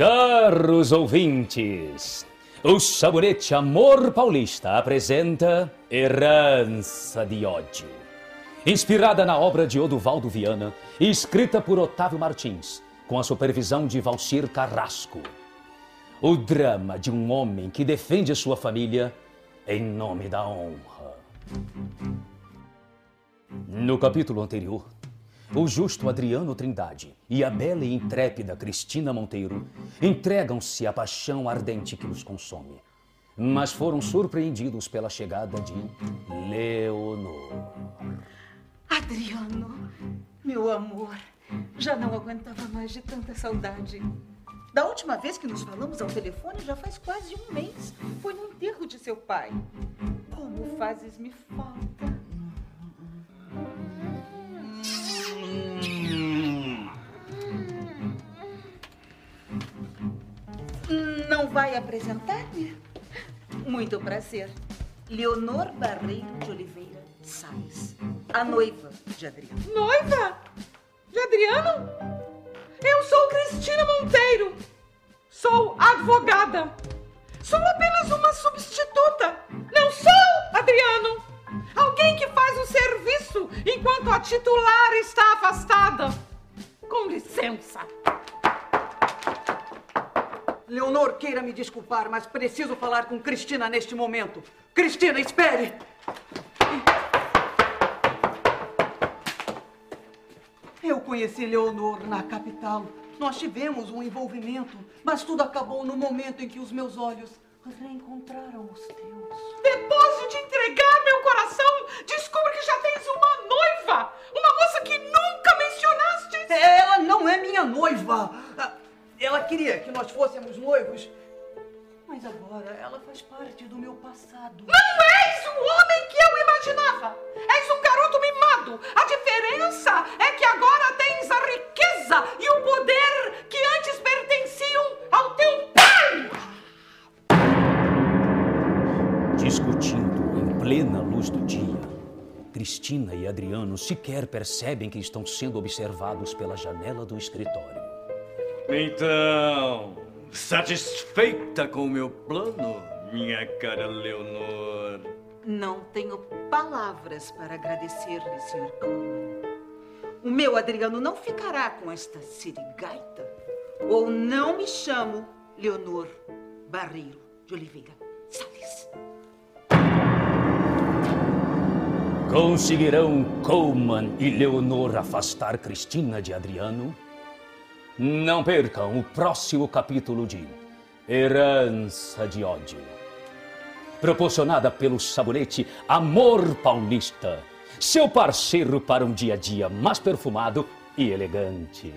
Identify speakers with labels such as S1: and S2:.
S1: Caros ouvintes, o Sabonete Amor Paulista apresenta Herança de Ódio. Inspirada na obra de Oduvaldo Viana e escrita por Otávio Martins, com a supervisão de Valcir Carrasco. O drama de um homem que defende sua família em nome da honra. No capítulo anterior, o justo Adriano Trindade e a bela e intrépida Cristina Monteiro entregam-se à paixão ardente que os consome, mas foram surpreendidos pela chegada de Leonor.
S2: Adriano, meu amor, já não aguentava mais de tanta saudade. Da última vez que nos falamos ao telefone já faz quase um mês. Foi no enterro de seu pai. Como fazes-me falta. Não vai apresentar-me? Muito prazer. Leonor Barreiro de Oliveira Salles, a noiva de Adriano.
S3: Noiva? De Adriano? Eu sou Cristina Monteiro. Sou advogada. Sou apenas uma substituta. Não sou Adriano. Alguém que faz o serviço enquanto a titular está afastada. Com licença.
S4: Leonor, queira me desculpar, mas preciso falar com Cristina neste momento. Cristina, espere! Eu conheci Leonor na capital. Nós tivemos um envolvimento, mas tudo acabou no momento em que os meus olhos reencontraram os teus.
S3: Depois de te entregar meu coração, descubro que já tens uma noiva. Uma moça que nunca mencionaste.
S4: Ela não é minha noiva. Ela queria que nós fôssemos noivos. Mas agora ela faz parte do meu passado.
S3: Não és o homem que eu imaginava! És um garoto mimado! A diferença é que agora tens a riqueza e o poder que antes pertenciam ao teu pai!
S1: Discutindo em plena luz do dia, Cristina e Adriano sequer percebem que estão sendo observados pela janela do escritório.
S5: Então, satisfeita com o meu plano, minha cara Leonor?
S2: Não tenho palavras para agradecer-lhe, Sr. Coleman. O meu Adriano não ficará com esta sirigaita. Ou não me chamo Leonor Barreiro de Oliveira Salles.
S1: Conseguirão Coleman e Leonor afastar Cristina de Adriano? Não percam o próximo capítulo de Herança de Ódio. Proporcionada pelo sabonete Amor Paulista, seu parceiro para um dia a dia mais perfumado e elegante.